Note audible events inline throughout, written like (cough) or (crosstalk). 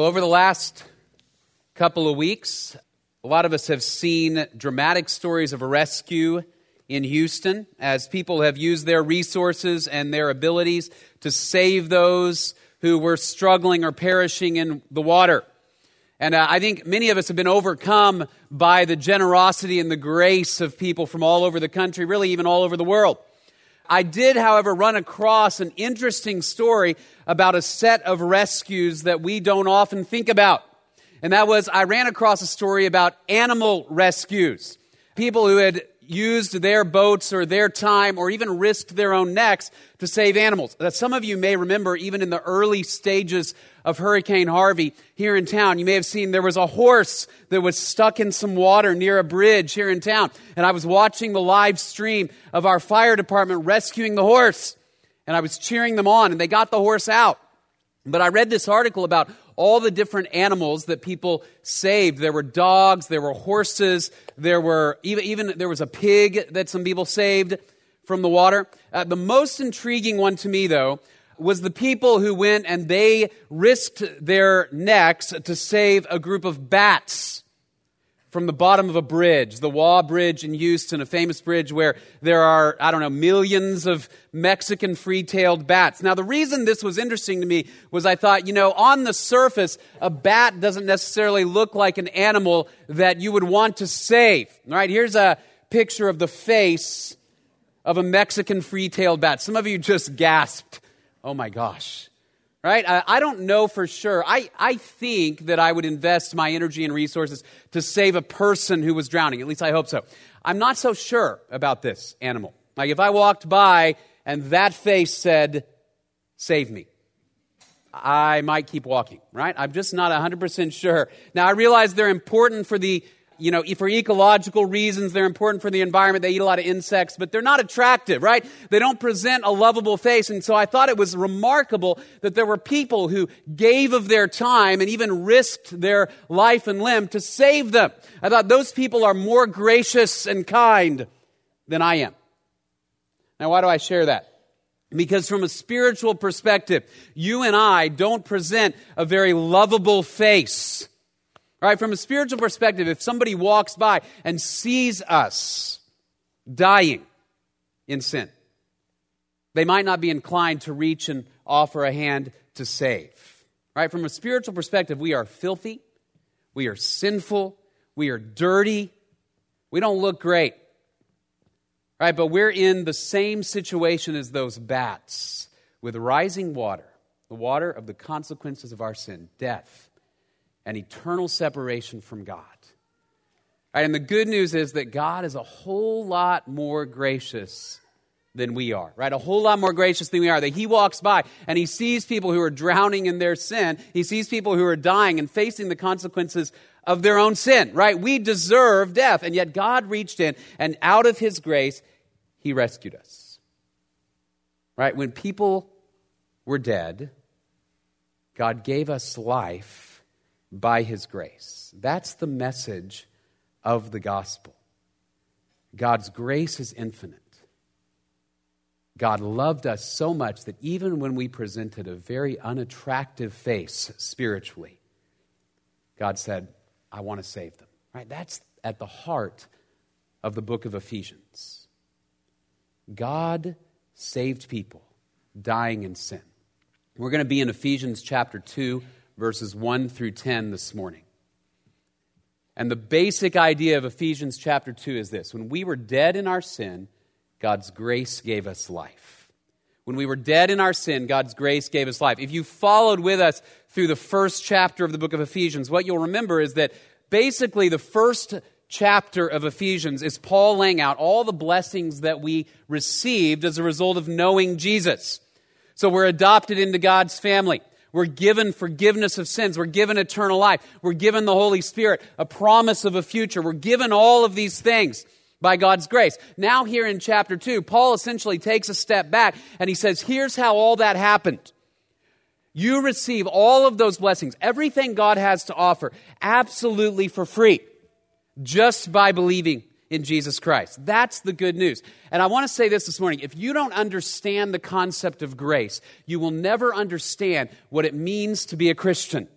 Well, over the last couple of weeks, a lot of us have seen dramatic stories of a rescue in Houston as people have used their resources and their abilities to save those who were struggling or perishing in the water. And uh, I think many of us have been overcome by the generosity and the grace of people from all over the country, really even all over the world. I did, however, run across an interesting story about a set of rescues that we don't often think about. And that was, I ran across a story about animal rescues. People who had used their boats or their time or even risked their own necks to save animals. That some of you may remember, even in the early stages of Hurricane Harvey here in town, you may have seen there was a horse that was stuck in some water near a bridge here in town. And I was watching the live stream of our fire department rescuing the horse. And I was cheering them on, and they got the horse out. But I read this article about all the different animals that people saved. There were dogs, there were horses, there were even, even there was a pig that some people saved from the water. Uh, the most intriguing one to me, though, was the people who went and they risked their necks to save a group of bats from the bottom of a bridge, the Waugh Bridge in Houston, a famous bridge where there are, I don't know, millions of Mexican free tailed bats. Now, the reason this was interesting to me was I thought, you know, on the surface, a bat doesn't necessarily look like an animal that you would want to save. All right, here's a picture of the face of a Mexican free tailed bat. Some of you just gasped. Oh my gosh right? I, I, don't know for sure. I, I think that I would invest my energy and resources to save a person who was drowning. At least I hope so. I'm not so sure about this animal. Like if I walked by and that face said, Save me, I might keep walking, right? I'm just not 100% sure. Now, I realize they're important for the you know, for ecological reasons, they're important for the environment. They eat a lot of insects, but they're not attractive, right? They don't present a lovable face. And so I thought it was remarkable that there were people who gave of their time and even risked their life and limb to save them. I thought those people are more gracious and kind than I am. Now, why do I share that? Because from a spiritual perspective, you and I don't present a very lovable face. Right, from a spiritual perspective, if somebody walks by and sees us dying in sin, they might not be inclined to reach and offer a hand to save. Right, from a spiritual perspective, we are filthy, we are sinful, we are dirty, we don't look great. All right, but we're in the same situation as those bats with rising water, the water of the consequences of our sin, death and eternal separation from God. Right, and the good news is that God is a whole lot more gracious than we are, right? A whole lot more gracious than we are. That He walks by and He sees people who are drowning in their sin. He sees people who are dying and facing the consequences of their own sin, right? We deserve death, and yet God reached in and out of His grace, He rescued us. Right? When people were dead, God gave us life by his grace. That's the message of the gospel. God's grace is infinite. God loved us so much that even when we presented a very unattractive face spiritually, God said, I want to save them. Right? That's at the heart of the book of Ephesians. God saved people dying in sin. We're going to be in Ephesians chapter 2 verses 1 through 10 this morning. And the basic idea of Ephesians chapter 2 is this when we were dead in our sin, God's grace gave us life. When we were dead in our sin, God's grace gave us life. If you followed with us through the first chapter of the book of Ephesians, what you'll remember is that basically the first chapter of Ephesians is Paul laying out all the blessings that we received as a result of knowing Jesus. So we're adopted into God's family. We're given forgiveness of sins. We're given eternal life. We're given the Holy Spirit, a promise of a future. We're given all of these things by God's grace. Now, here in chapter 2, Paul essentially takes a step back and he says, Here's how all that happened. You receive all of those blessings, everything God has to offer, absolutely for free, just by believing in Jesus Christ. That's the good news. And I want to say this this morning. If you don't understand the concept of grace, you will never understand what it means to be a Christian.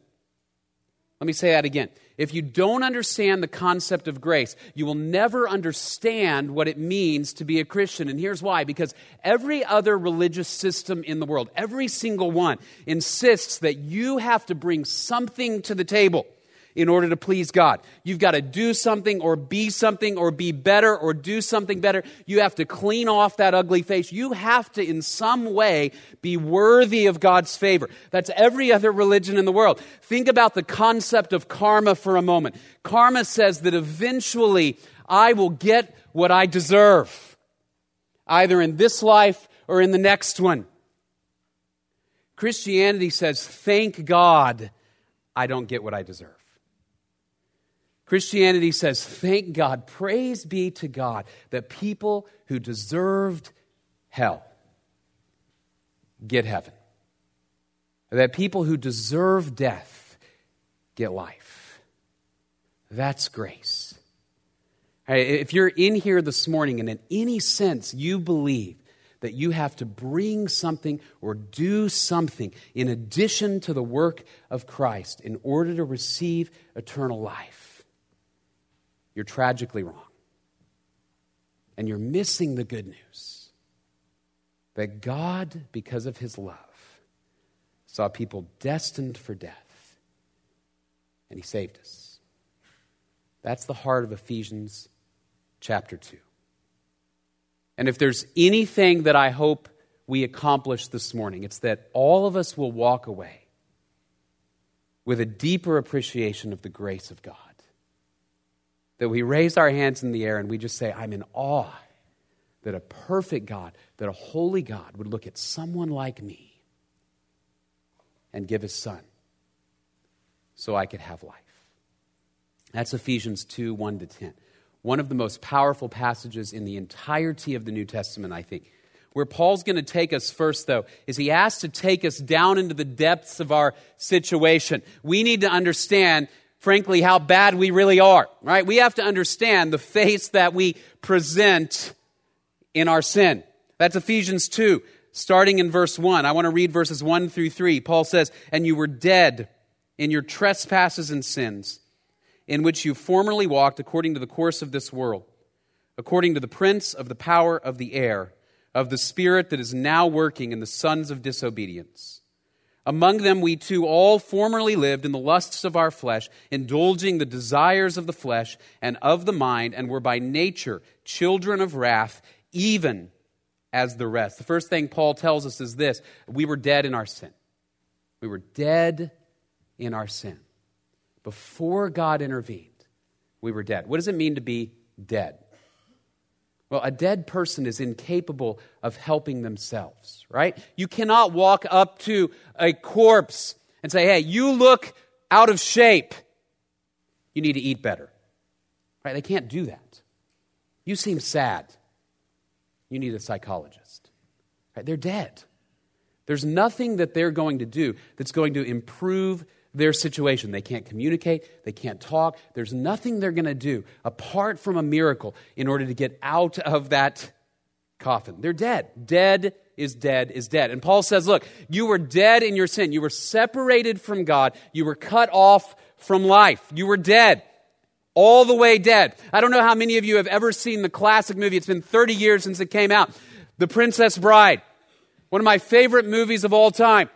Let me say that again. If you don't understand the concept of grace, you will never understand what it means to be a Christian. And here's why because every other religious system in the world, every single one, insists that you have to bring something to the table in order to please God. You've got to do something or be something or be better or do something better. You have to clean off that ugly face. You have to, in some way, be worthy of God's favor. That's every other religion in the world. Think about the concept of karma for a moment. Karma says that eventually I will get what I deserve, either in this life or in the next one. Christianity says, thank God I don't get what I deserve. Christianity says, thank God, praise be to God that people who deserved hell get heaven. That people who deserve death get life. That's grace. If you're in here this morning and in any sense you believe that you have to bring something or do something in addition to the work of Christ in order to receive eternal life, you're tragically wrong. And you're missing the good news that God, because of his love, saw people destined for death, and he saved us. That's the heart of Ephesians chapter 2. And if there's anything that I hope we accomplish this morning, it's that all of us will walk away with a deeper appreciation of the grace of God that we raise our hands in the air and we just say, I'm in awe that a perfect God, that a holy God would look at someone like me and give his son so I could have life. That's Ephesians 2 1 to 10. One of the most powerful passages in the entirety of the New Testament, I think. Where Paul's going to take us first, though, is he has to take us down into the depths of our situation. We need to understand frankly, how bad we really are, right? We have to understand the face that we present in our sin. That's Ephesians 2, starting in verse 1. I want to read verses 1 through 3. Paul says, And you were dead in your trespasses and sins, in which you formerly walked according to the course of this world, according to the prince of the power of the air, of the spirit that is now working in the sons of disobedience among them, we too all formerly lived in the lusts of our flesh, indulging the desires of the flesh and of the mind, and were by nature children of wrath, even as the rest. The first thing Paul tells us is this we were dead in our sin. We were dead in our sin. Before God intervened, we were dead. What does it mean to be dead? Well, a dead person is incapable of helping themselves, right? You cannot walk up to a corpse and say, hey, you look out of shape. You need to eat better. Right? They can't do that. You seem sad. You need a psychologist. Right? They're dead. There's nothing that they're going to do that's going to improve their situation. They can't communicate, they can't talk. There's nothing they're going to do apart from a miracle in order to get out of that coffin. They're dead. Dead is dead is dead. And Paul says, Look, you were dead in your sin. You were separated from God. You were cut off from life. You were dead. All the way dead. I don't know how many of you have ever seen the classic movie. It's been 30 years since it came out. The Princess Bride. One of my favorite movies of all time.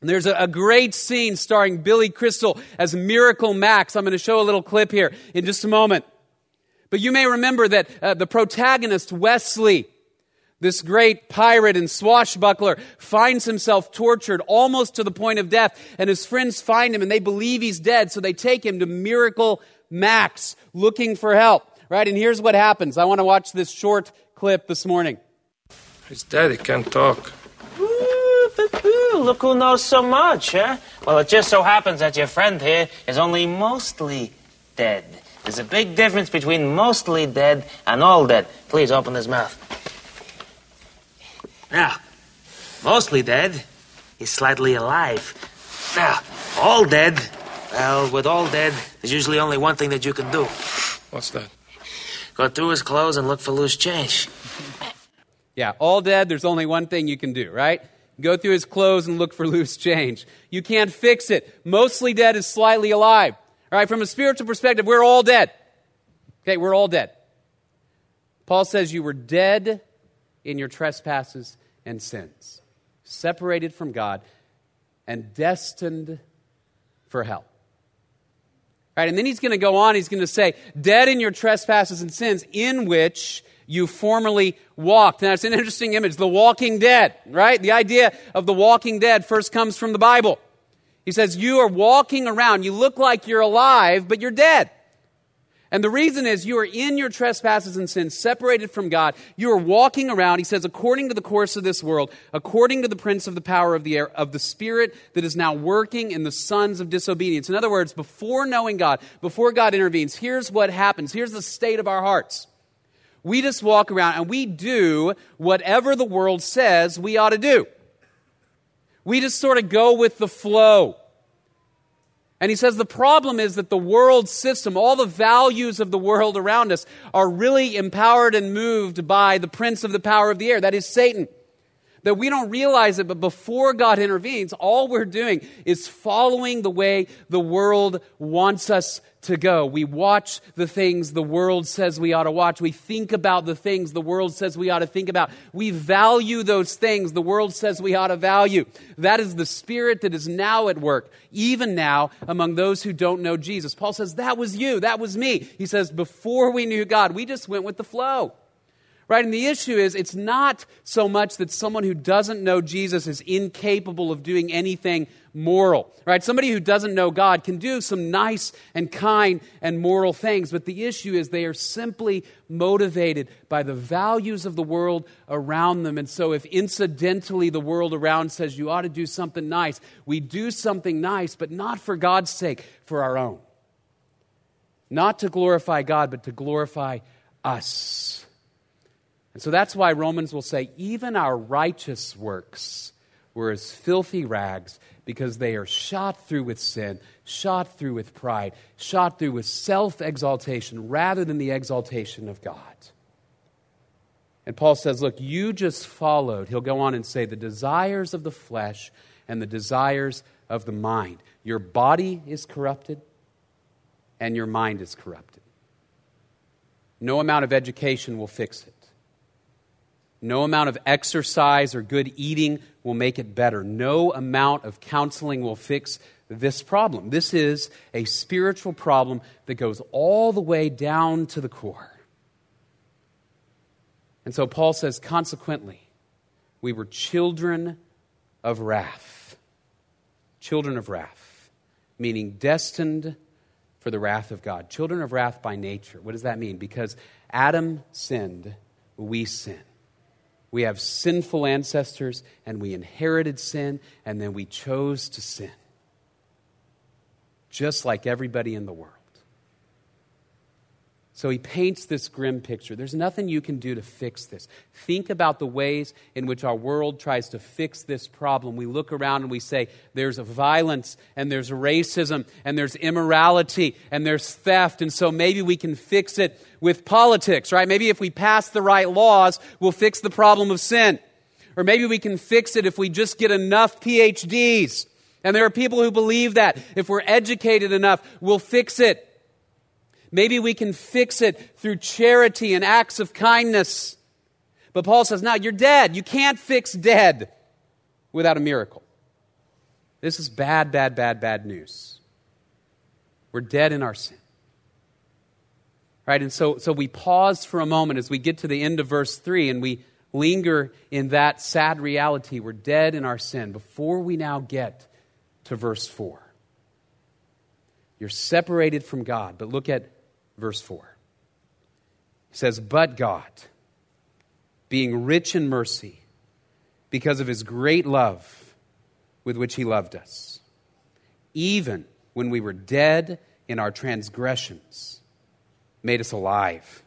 There's a, great scene starring Billy Crystal as Miracle Max. I'm going to show a little clip here in just a moment. But you may remember that uh, the protagonist, Westley, this great pirate and swashbuckler, finds himself tortured almost to the point of death, and his friends find him and they believe he's dead, so they take him to Miracle Max looking for help. Right? And here's what happens. I want to watch this short clip this morning. His daddy can't talk. Look who knows so much, huh? Well, it just so happens that your friend here is only mostly dead. There's a big difference between mostly dead and all dead. Please open his mouth. Now, mostly dead is slightly alive. Now, all dead, well, with all dead, there's usually only one thing that you can do. What's that? Go through his clothes and look for loose change. (laughs) Yeah, all dead, there's only one thing you can do, right? Go through his clothes and look for loose change. You can't fix it. Mostly dead is slightly alive. All right, from a spiritual perspective, we're all dead. Okay, we're all dead. Paul says you were dead in your trespasses and sins, separated from God, and destined for hell. Right, and then he's going to go on, he's going to say, dead in your trespasses and sins, in which you formerly walked. Now, it's an interesting image, the walking dead, right? The idea of the walking dead first comes from the Bible. He says, You are walking around, you look like you're alive, but you're dead. And the reason is you are in your trespasses and sins, separated from God. You are walking around, he says, according to the course of this world, according to the prince of the power of the air, of the spirit that is now working in the sons of disobedience. In other words, before knowing God, before God intervenes, here's what happens. Here's the state of our hearts. We just walk around and we do whatever the world says we ought to do. We just sort of go with the flow. And he says the problem is that the world system, all the values of the world around us, are really empowered and moved by the prince of the power of the air, that is Satan that we don't realize it, but before God intervenes, all we're doing is following the way the world wants us to go. We watch the things the world says we ought to watch. We think about the things the world says we ought to think about. We value those things the world says we ought to value. That is the spirit that is now at work, even now, among those who don't know Jesus. Paul says, That was you. That was me. He says, Before we knew God, we just went with the flow. Right? And the issue is, it's not so much that someone who doesn't know Jesus is incapable of doing anything moral. Right? Somebody who doesn't know God can do some nice and kind and moral things, but the issue is they are simply motivated by the values of the world around them. And so, if incidentally the world around says you ought to do something nice, we do something nice, but not for God's sake, for our own. Not to glorify God, but to glorify us. And so that's why Romans will say, even our righteous works were as filthy rags because they are shot through with sin, shot through with pride, shot through with self exaltation rather than the exaltation of God. And Paul says, Look, you just followed, he'll go on and say, the desires of the flesh and the desires of the mind. Your body is corrupted and your mind is corrupted. No amount of education will fix it. No amount of exercise or good eating will make it better. No amount of counseling will fix this problem. This is a spiritual problem that goes all the way down to the core. And so Paul says, consequently, we were children of wrath. Children of wrath, meaning destined for the wrath of God. Children of wrath by nature. What does that mean? Because Adam sinned, we sin. We have sinful ancestors, and we inherited sin, and then we chose to sin. Just like everybody in the world. So he paints this grim picture. There's nothing you can do to fix this. Think about the ways in which our world tries to fix this problem. We look around and we say, there's violence, and there's racism, and there's immorality, and there's theft, and so maybe we can fix it with politics, right? Maybe if we pass the right laws, we'll fix the problem of sin. Or maybe we can fix it if we just get enough PhDs. And there are people who believe that. If we're educated enough, we'll fix it. Maybe we can fix it through charity and acts of kindness. But Paul says, no, you're dead. You can't fix dead without a miracle. This is bad, bad, bad, bad news. We're dead in our sin. Right? And so, so we pause for a moment as we get to the end of verse 3 and we linger in that sad reality. We're dead in our sin before we now get to verse 4. You're separated from God. But look at verse 4. He says, But God, being rich in mercy, because of his great love with which he loved us, even when we were dead in our transgressions, made us alive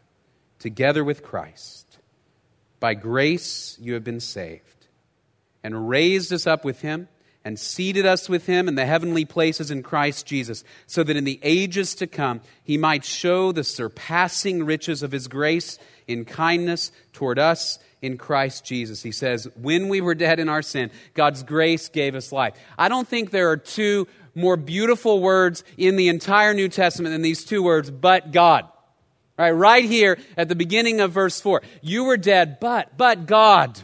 together with Christ. By grace you have been saved, and raised us up with him and seated us with him in the heavenly places in Christ Jesus, so that in the ages to come he might show the surpassing riches of his grace in kindness toward us in Christ Jesus. He says, When we were dead in our sin, God's grace gave us life. I don't think there are two more beautiful words in the entire New Testament than these two words, but God. Right, right here at the beginning of verse 4. You were dead, but, but God,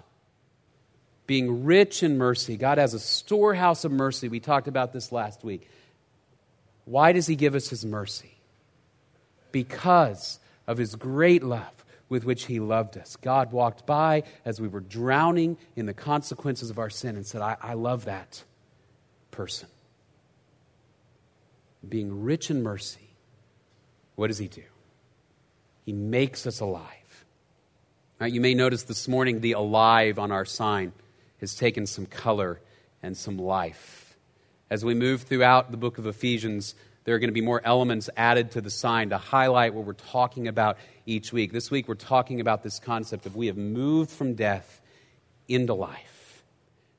being rich in mercy. God has a storehouse of mercy. We talked about this last week. Why does He give us His mercy? Because of His great love with which He loved us. God walked by as we were drowning in the consequences of our sin and said, I, I love that person. Being rich in mercy, what does He do? He makes us alive. You may notice this morning the alive on our sign has taken some color and some life. As we move throughout the book of Ephesians, there are going to be more elements added to the sign to highlight what we're talking about each week. This week, we're talking about this concept of we have moved from death into life.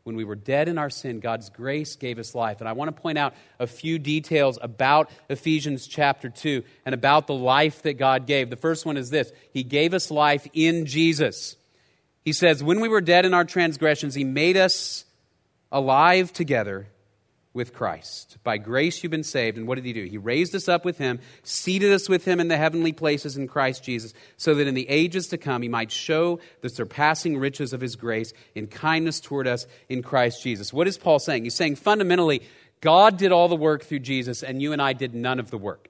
When we were dead in our sin, God's grace gave us life. And I want to point out a few details about Ephesians chapter 2 and about the life that God gave. The first one is this He gave us life in Jesus. He says, When we were dead in our transgressions, He made us alive together with Christ. By grace you've been saved. And what did he do? He raised us up with him, seated us with him in the heavenly places in Christ Jesus, so that in the ages to come he might show the surpassing riches of his grace in kindness toward us in Christ Jesus. What is Paul saying? He's saying fundamentally, God did all the work through Jesus, and you and I did none of the work.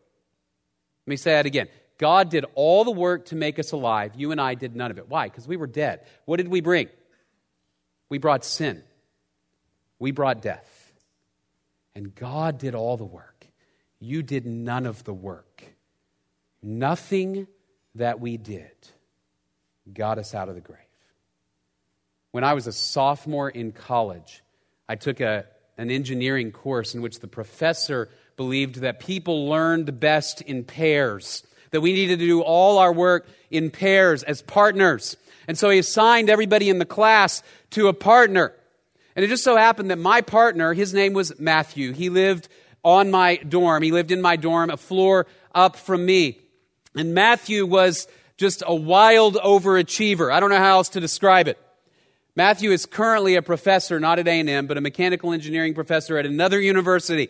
Let me say that again. God did all the work to make us alive. You and I did none of it. Why? Because we were dead. What did we bring? We brought sin. We brought death. And God did all the work. You did none of the work. Nothing that we did got us out of the grave. When I was a sophomore in college, I took a, an engineering course in which the professor believed that people learned best in pairs, that we needed to do all our work in pairs as partners. And so he assigned everybody in the class to a partner. And it just so happened that my partner, his name was Matthew, he lived on my dorm. He lived in my dorm, a floor up from me. And Matthew was just a wild overachiever. I don't know how else to describe it. Matthew is currently a professor, not at A&M, but a mechanical engineering professor at another university.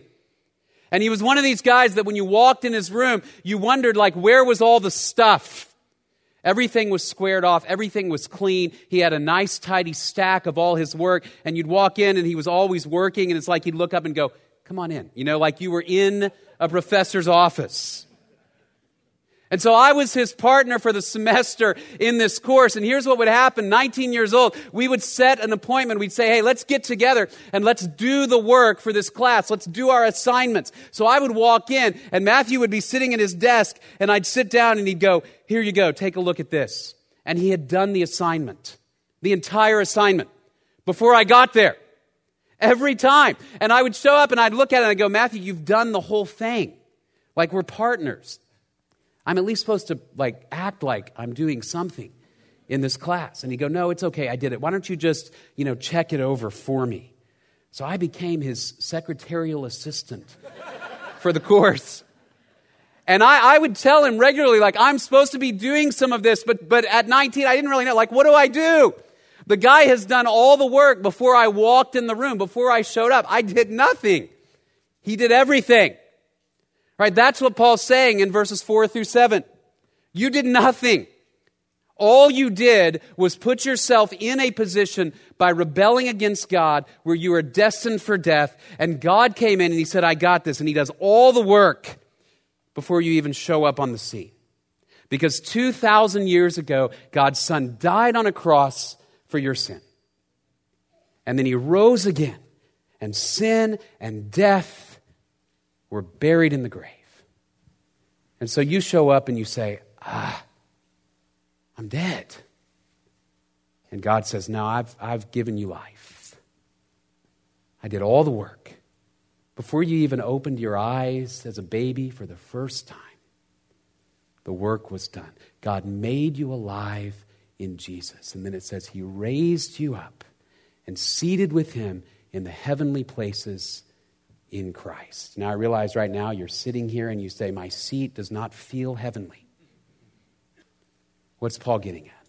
And he was one of these guys that when you walked in his room, you wondered, like, where was all the stuff? Everything was squared off. Everything was clean. He had a nice, tidy stack of all his work. And you'd walk in and he was always working. And it's like he'd look up and go, Come on in. You know, like you were in a professor's office. And so I was his partner for the semester in this course. And here's what would happen 19 years old, we would set an appointment. We'd say, hey, let's get together and let's do the work for this class. Let's do our assignments. So I would walk in, and Matthew would be sitting at his desk, and I'd sit down and he'd go, here you go, take a look at this. And he had done the assignment, the entire assignment, before I got there. Every time. And I would show up and I'd look at it and I'd go, Matthew, you've done the whole thing. Like we're partners. I'm at least supposed to like act like I'm doing something in this class. And he'd go, No, it's okay, I did it. Why don't you just, you know, check it over for me? So I became his secretarial assistant (laughs) for the course. And I, I, would tell him regularly, like, I'm supposed to be doing some of this, but, but at 19, I didn't really know. Like, what do I do? The guy has done all the work before I walked in the room, before I showed up. I did nothing. He did everything. Right? That's what Paul's saying in verses 4 through 7. You did nothing. All you did was put yourself in a position by rebelling against God where you are destined for death. And God came in and He said, I got this. And He does all the work before you even show up on the scene. Because 2,000 years ago, God's Son died on a cross for your sin. And then He rose again. And sin and death were buried in the grave. And so you show up and you say, Ah, I'm dead. And God says, No, I've, I've given you life. I did all the work. Before you even opened your eyes as a baby for the first time, the work was done. God made you alive in Jesus. And then it says, He raised you up and seated with Him in the heavenly places in Christ. Now, I realize right now you're sitting here and you say, My seat does not feel heavenly. What's Paul getting at?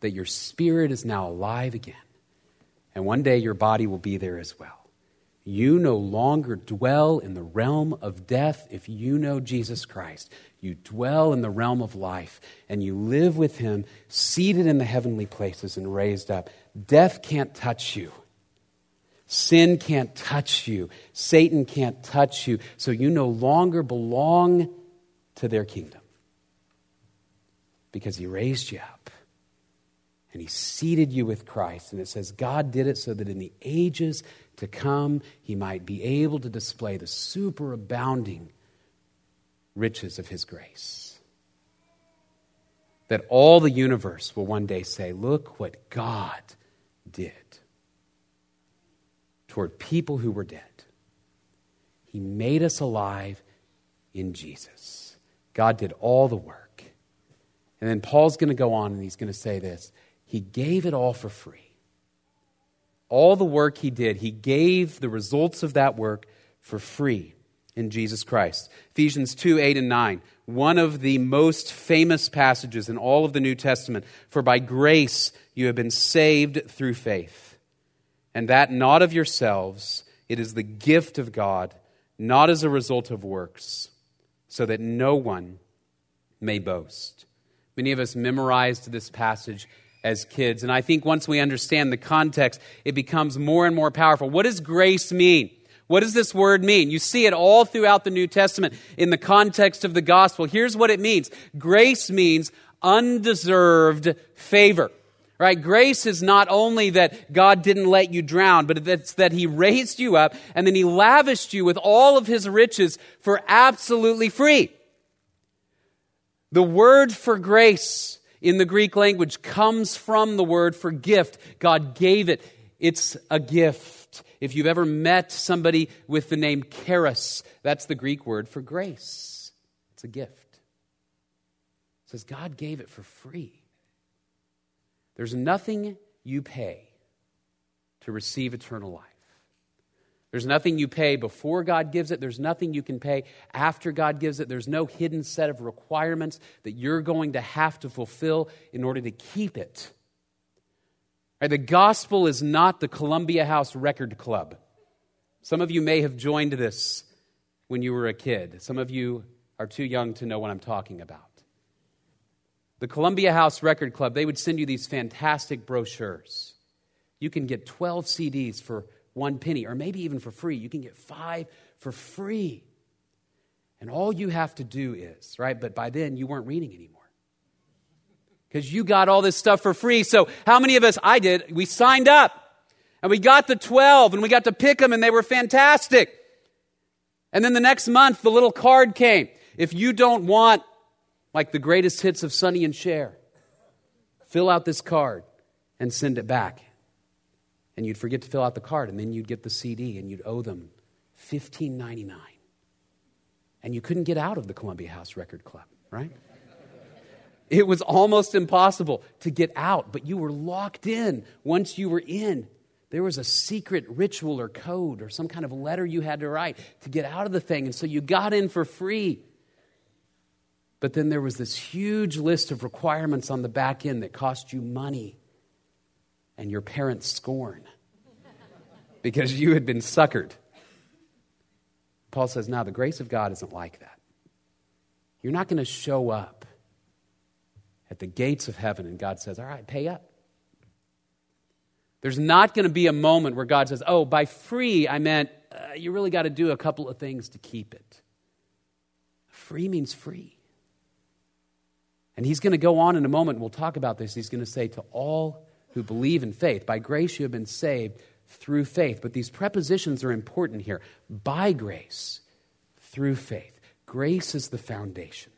That your spirit is now alive again. And one day your body will be there as well. You no longer dwell in the realm of death if you know Jesus Christ. You dwell in the realm of life and you live with Him, seated in the heavenly places and raised up. Death can't touch you. Sin can't touch you. Satan can't touch you. So you no longer belong to their kingdom because He raised you up and He seated you with Christ. And it says God did it so that in the ages to come, He might be able to display the superabounding riches of His grace. That all the universe will one day say, Look what God did toward people who were dead. He made us alive in Jesus. God did all the work. And then Paul's going to go on and he's going to say this He gave it all for free. All the work he did, he gave the results of that work for free in Jesus Christ. Ephesians 2 8 and 9, one of the most famous passages in all of the New Testament. For by grace you have been saved through faith and that not of yourselves. It is the gift of God, not as a result of works, so that no one may boast. Many of us memorized this passage as kids, and I think once we understand the context, it becomes more and more powerful. What does grace mean? What does this word mean? You see it all throughout the New Testament in the context of the gospel. Here's what it means grace means undeserved favor. Right? Grace is not only that God didn't let you drown, but it's that He raised you up and then He lavished you with all of His riches for absolutely free. The word for grace in the Greek language comes from the word for gift. God gave it. It's a gift. If you've ever met somebody with the name charis, that's the Greek word for grace. It's a gift. It says God gave it for free. There's nothing you pay to receive eternal life. There's nothing you pay before God gives it. There's nothing you can pay after God gives it. There's no hidden set of requirements that you're going to have to fulfill in order to keep it. Right, the gospel is not the Columbia House Record Club. Some of you may have joined this when you were a kid. Some of you are too young to know what I'm talking about the Columbia House Record Club, they would send you these fantastic brochures. You can get 12 CDs for one penny, or maybe even for free. You can get five for free. And all you have to do is, right? But by then, you weren't reading anymore. Because you got all this stuff for free. So, how many of us, I did, we signed up and we got the 12 and we got to pick them and they were fantastic. And then the next month, the little card came. If you don't want like the greatest hits of Sonny and Cher. Fill out this card and send it back. And you'd forget to fill out the card, and then you'd get the CD and you'd owe them $15.99. And you couldn't get out of the Columbia House Record Club, right? It was almost impossible to get out, but you were locked in once you were in. There was a secret ritual or code or some kind of letter you had to write to get out of the thing, and so you got in for free. But then there was this huge list of requirements on the back end that cost you money and your parents' scorn (laughs) because you had been suckered. Paul says, now the grace of God isn't like that. You're not going to show up at the gates of heaven and God says, all right, pay up. There's not going to be a moment where God says, oh, by free, I meant uh, you really got to do a couple of things to keep it. Free means free. And he's going to go on in a moment. We'll talk about this. He's going to say to all who believe in faith, by grace you have been saved through faith. But these prepositions are important here. By grace, through faith. Grace is the foundation.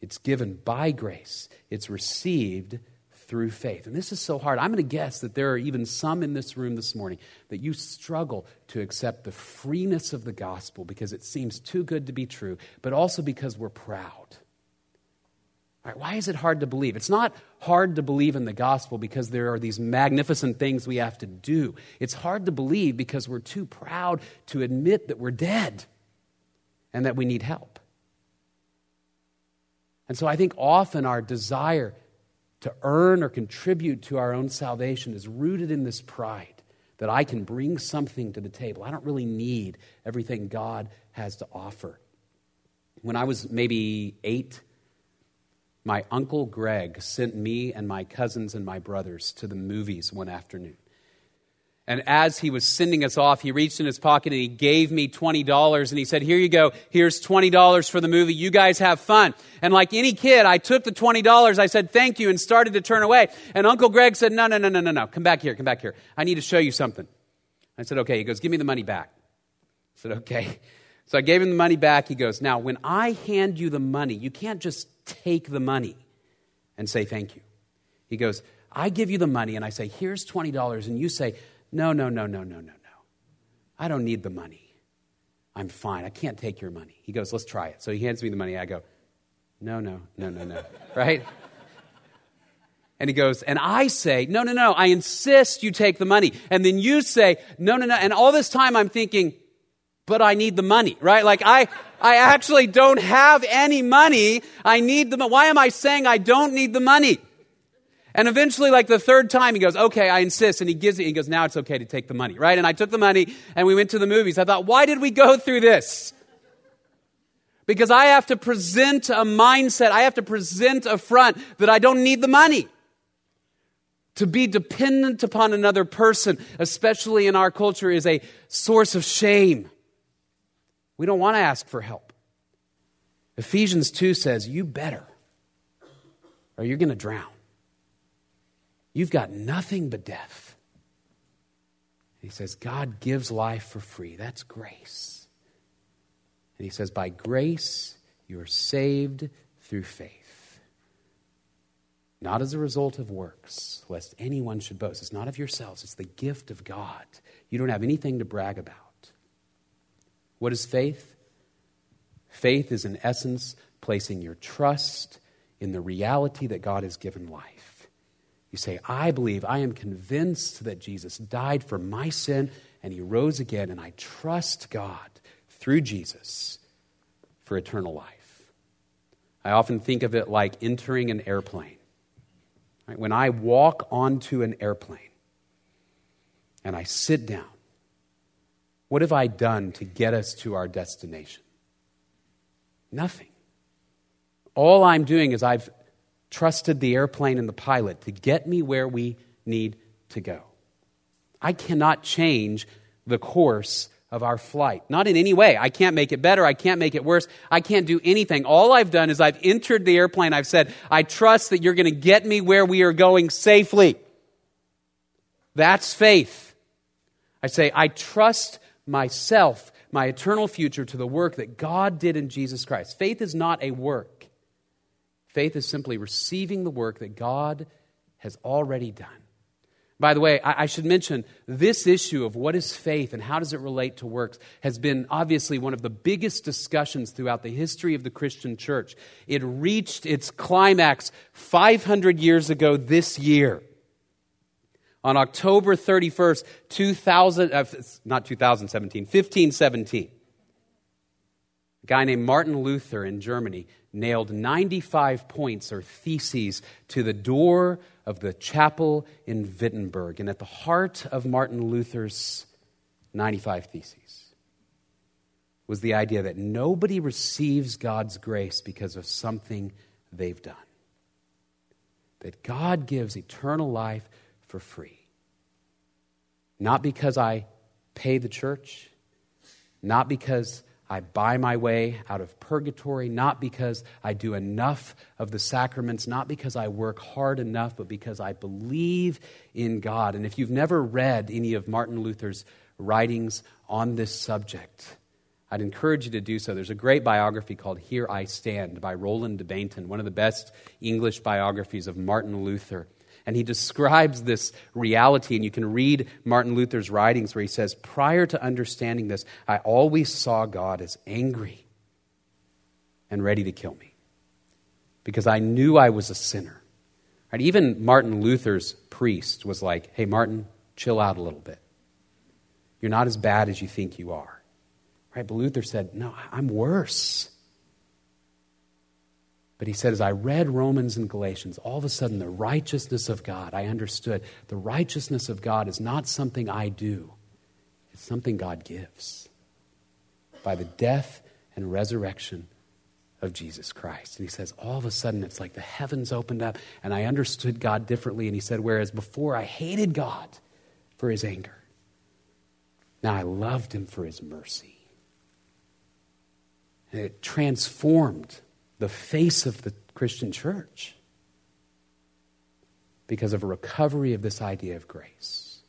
It's given by grace, it's received through faith. And this is so hard. I'm going to guess that there are even some in this room this morning that you struggle to accept the freeness of the gospel because it seems too good to be true, but also because we're proud. Why is it hard to believe? It's not hard to believe in the gospel because there are these magnificent things we have to do. It's hard to believe because we're too proud to admit that we're dead and that we need help. And so I think often our desire to earn or contribute to our own salvation is rooted in this pride that I can bring something to the table. I don't really need everything God has to offer. When I was maybe eight, my uncle Greg sent me and my cousins and my brothers to the movies one afternoon. And as he was sending us off, he reached in his pocket and he gave me $20 and he said, Here you go. Here's $20 for the movie. You guys have fun. And like any kid, I took the $20. I said, Thank you, and started to turn away. And Uncle Greg said, No, no, no, no, no, no. Come back here. Come back here. I need to show you something. I said, Okay. He goes, Give me the money back. I said, Okay. So I gave him the money back. He goes, Now, when I hand you the money, you can't just take the money and say thank you. He goes, I give you the money and I say, Here's $20. And you say, no, no, no, no, no, no, no. I don't need the money. I'm fine. I can't take your money. He goes, Let's try it. So he hands me the money. I go, No, no, no, no, no. (laughs) right? And he goes, and I say, no, no, no, I insist you take the money. And then you say, no, no, no. And all this time I'm thinking, but I need the money, right? Like I, I actually don't have any money. I need the money. Why am I saying I don't need the money? And eventually, like the third time, he goes, okay, I insist. And he gives it. He goes, now it's okay to take the money, right? And I took the money and we went to the movies. I thought, why did we go through this? Because I have to present a mindset, I have to present a front that I don't need the money. To be dependent upon another person, especially in our culture, is a source of shame. We don't want to ask for help. Ephesians 2 says, You better, or you're going to drown. You've got nothing but death. he says, God gives life for free. That's grace. And he says, by grace, you are saved through faith. Not as a result of works, lest anyone should boast. It's not of yourselves, it's the gift of God. You don't have anything to brag about. What is faith? Faith is, in essence, placing your trust in the reality that God has given life. You say, I believe, I am convinced that Jesus died for my sin and he rose again, and I trust God through Jesus for eternal life. I often think of it like entering an airplane. Right? When I walk onto an airplane and I sit down, what have I done to get us to our destination? Nothing. All I'm doing is I've trusted the airplane and the pilot to get me where we need to go. I cannot change the course of our flight. Not in any way. I can't make it better. I can't make it worse. I can't do anything. All I've done is I've entered the airplane. I've said, I trust that you're going to get me where we are going safely. That's faith. I say, I trust myself, my eternal future, to the work that God did in Jesus Christ. Faith is not a work. Faith is simply receiving the work that God has already done. By the way, I, should mention this issue of what is faith and how does it relate to works has been obviously one of the biggest discussions throughout the history of the Christian church. It reached its climax 500 years ago this year. On October 31st, 2000, uh, not 2017, 1517, a guy named Martin Luther in Germany nailed 95 points or theses to the door of the chapel in Wittenberg. And at the heart of Martin Luther's 95 theses was the idea that nobody receives God's grace because of something they've done. That God gives eternal life for free. Not because I pay the church, not because I buy my way out of purgatory, not because I do enough of the sacraments, not because I work hard enough, but because I believe in God. And if you've never read any of Martin Luther's writings on this subject, I'd encourage you to do so. There's a great biography called Here I Stand by Roland de Bainton, one of the best English biographies of Martin Luther. And he describes this reality, and you can read Martin Luther's writings where he says, Prior to understanding this, I always saw God as angry and ready to kill me because I knew I was a sinner. Right? Even Martin Luther's priest was like, Hey, Martin, chill out a little bit. You're not as bad as you think you are. Right? But Luther said, No, I'm worse. But he said, as I read Romans and Galatians, all of a sudden the righteousness of God, I understood the righteousness of God is not something I do, it's something God gives by the death and resurrection of Jesus Christ. And he says, all of a sudden it's like the heavens opened up and I understood God differently. And he said, whereas before I hated God for his anger, now I loved him for his mercy. And it transformed the face of the Christian church because of a recovery of this idea of grace.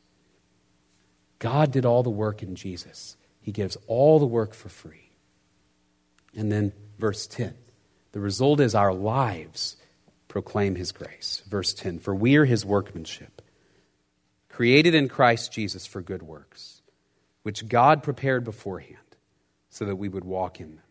God did all the work in Jesus, He gives all the work for free. And then verse 10 the result is our lives proclaim His grace. Verse 10 For we are His workmanship, created in Christ Jesus for good works, which God prepared beforehand so that we would walk in them.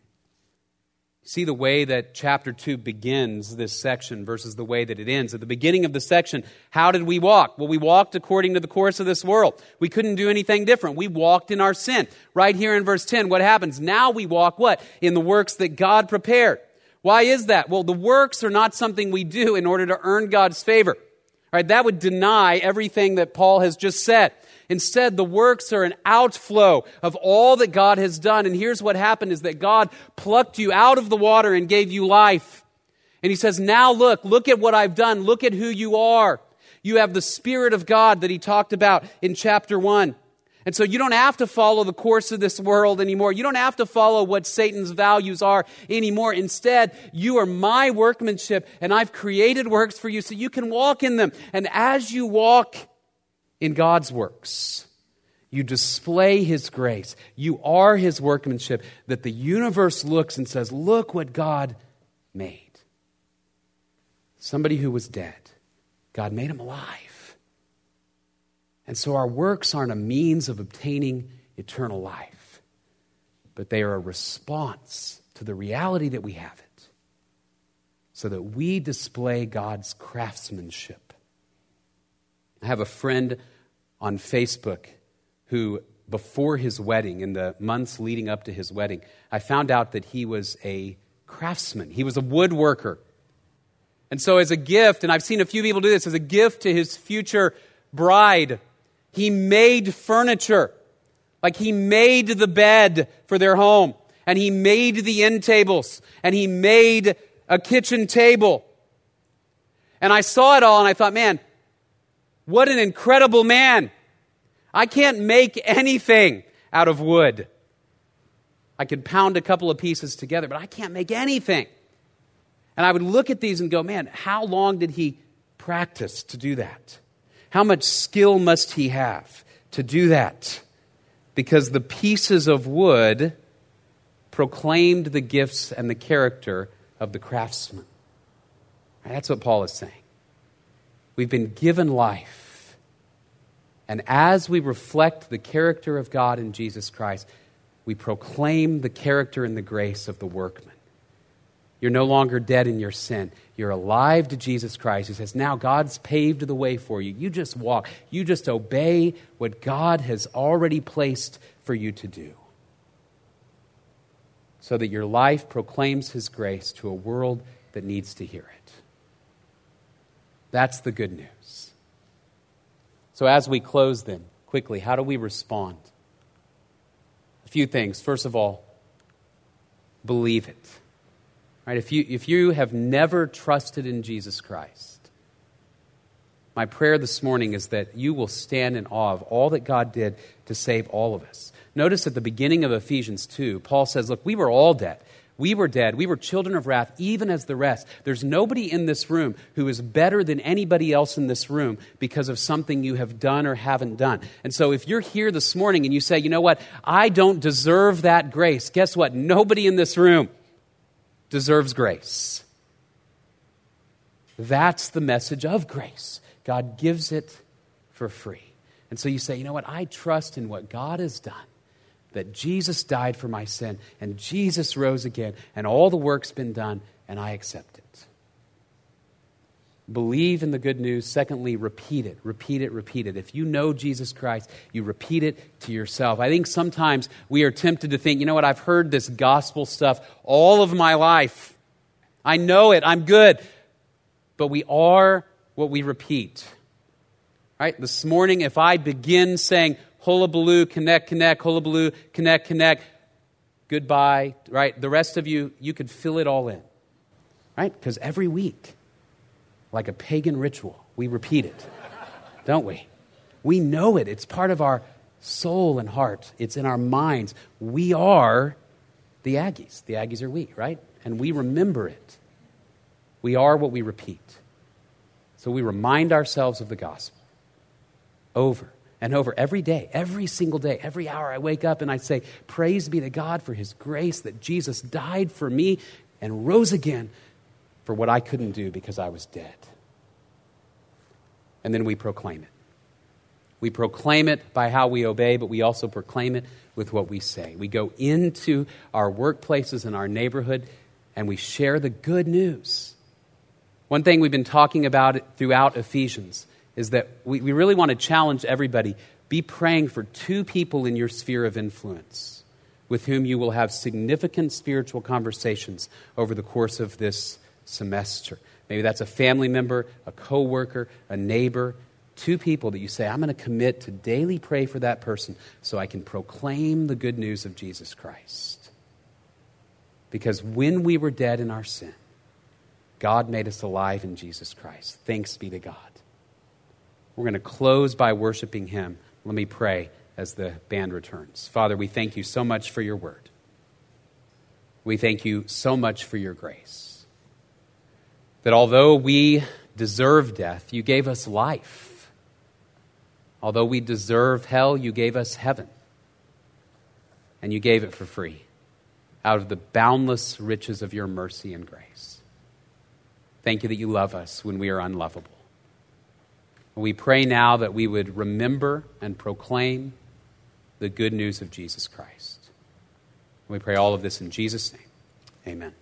See the way that chapter 2 begins this section versus the way that it ends. At the beginning of the section, how did we walk? Well, we walked according to the course of this world. We couldn't do anything different. We walked in our sin. Right here in verse 10, what happens? Now we walk what? In the works that God prepared. Why is that? Well, the works are not something we do in order to earn God's favor. All right, that would deny everything that Paul has just said. Instead, the works are an outflow of all that God has done. And here's what happened is that God plucked you out of the water and gave you life. And he says, now look, look at what I've done. Look at who you are. You have the Spirit of God that he talked about in chapter one. And so you don't have to follow the course of this world anymore. You don't have to follow what Satan's values are anymore. Instead, you are my workmanship and I've created works for you so you can walk in them. And as you walk in God's works. You display His grace. You are His workmanship that the universe looks and says, Look what God made. Somebody who was dead, God made him alive. And so our works aren't a means of obtaining eternal life, but they are a response to the reality that we have it, so that we display God's craftsmanship. I have a friend on Facebook who, before his wedding, in the months leading up to his wedding, I found out that he was a craftsman, he was a woodworker. And so, as a gift, and I've seen a few people do this, as a gift to his future bride, he made furniture. Like he made the bed for their home, and he made the end tables, and he made a kitchen table. And I saw it all, and I thought, man, what an incredible man. I can't make anything out of wood. I could pound a couple of pieces together, but I can't make anything. And I would look at these and go, man, how long did he practice to do that? How much skill must he have to do that? Because the pieces of wood proclaimed the gifts and the character of the craftsman. That's what Paul is saying. We've been given life. And as we reflect the character of God in Jesus Christ, we proclaim the character and the grace of the workman. You're no longer dead in your sin. You're alive to Jesus Christ. He says, Now God's paved the way for you. You just walk. You just obey what God has already placed for you to do. So that your life proclaims His grace to a world that needs to hear it. That's the good news. So, as we close, then, quickly, how do we respond? A few things. First of all, believe it. Right? If you, if you have never trusted in Jesus Christ, my prayer this morning is that you will stand in awe of all that God did to save all of us. Notice at the beginning of Ephesians 2, Paul says, Look, we were all dead. We were dead. We were children of wrath, even as the rest. There's nobody in this room who is better than anybody else in this room because of something you have done or haven't done. And so if you're here this morning and you say, you know what, I don't deserve that grace, guess what? Nobody in this room deserves grace. That's the message of grace. God gives it for free. And so you say, you know what, I trust in what God has done that Jesus died for my sin and Jesus rose again and all the work's been done and I accept it. Believe in the good news. Secondly, repeat it, repeat it, repeat it. If you know Jesus Christ, you repeat it to yourself. I think sometimes we are tempted to think, you know what, I've heard this gospel stuff all of my life. I know it. I'm good. But we are what we repeat. Right? This morning, if I begin saying, hullabaloo, Caneck, Caneck, hullabaloo, Caneck, Caneck, goodbye, right? The rest of you, you could fill it all in. Right? Because every week, like a pagan ritual, we repeat it, (laughs) don't we? We know it. It's part of our soul and heart, it's in our minds. We are the Aggies. The Aggies are we, right? And we remember it. We are what we repeat. So we remind ourselves of the gospel over and over every day, every single day, every hour I wake up and I say, Praise be to God for his grace that Jesus died for me and rose again for what I couldn't do because I was dead. And then we proclaim it. We proclaim it by how we obey, but we also proclaim it with what we say. We go into our workplaces and our neighborhood and we share the good news. One thing we've been talking about throughout Ephesians is that we, we really want to challenge everybody be praying for two people in your sphere of influence with whom you will have significant spiritual conversations over the course of this semester. Maybe that's a family member, a coworker, a neighbor, two people that you say, I'm going to commit to daily pray for that person so I can proclaim the good news of Jesus Christ. Because when we were dead in our sin, God made us alive in Jesus Christ. Thanks be to God. We're going to close by worshiping Him. Let me pray as the band returns. Father, we thank you so much for your word. We thank you so much for your grace. That although we deserve death, you gave us life. Although we deserve hell, you gave us heaven. And you gave it for free out of the boundless riches of your mercy and grace. Thank you that you love us when we are unlovable. We pray now that we would remember and proclaim the good news of Jesus Christ. We pray all of this in Jesus' name. Amen.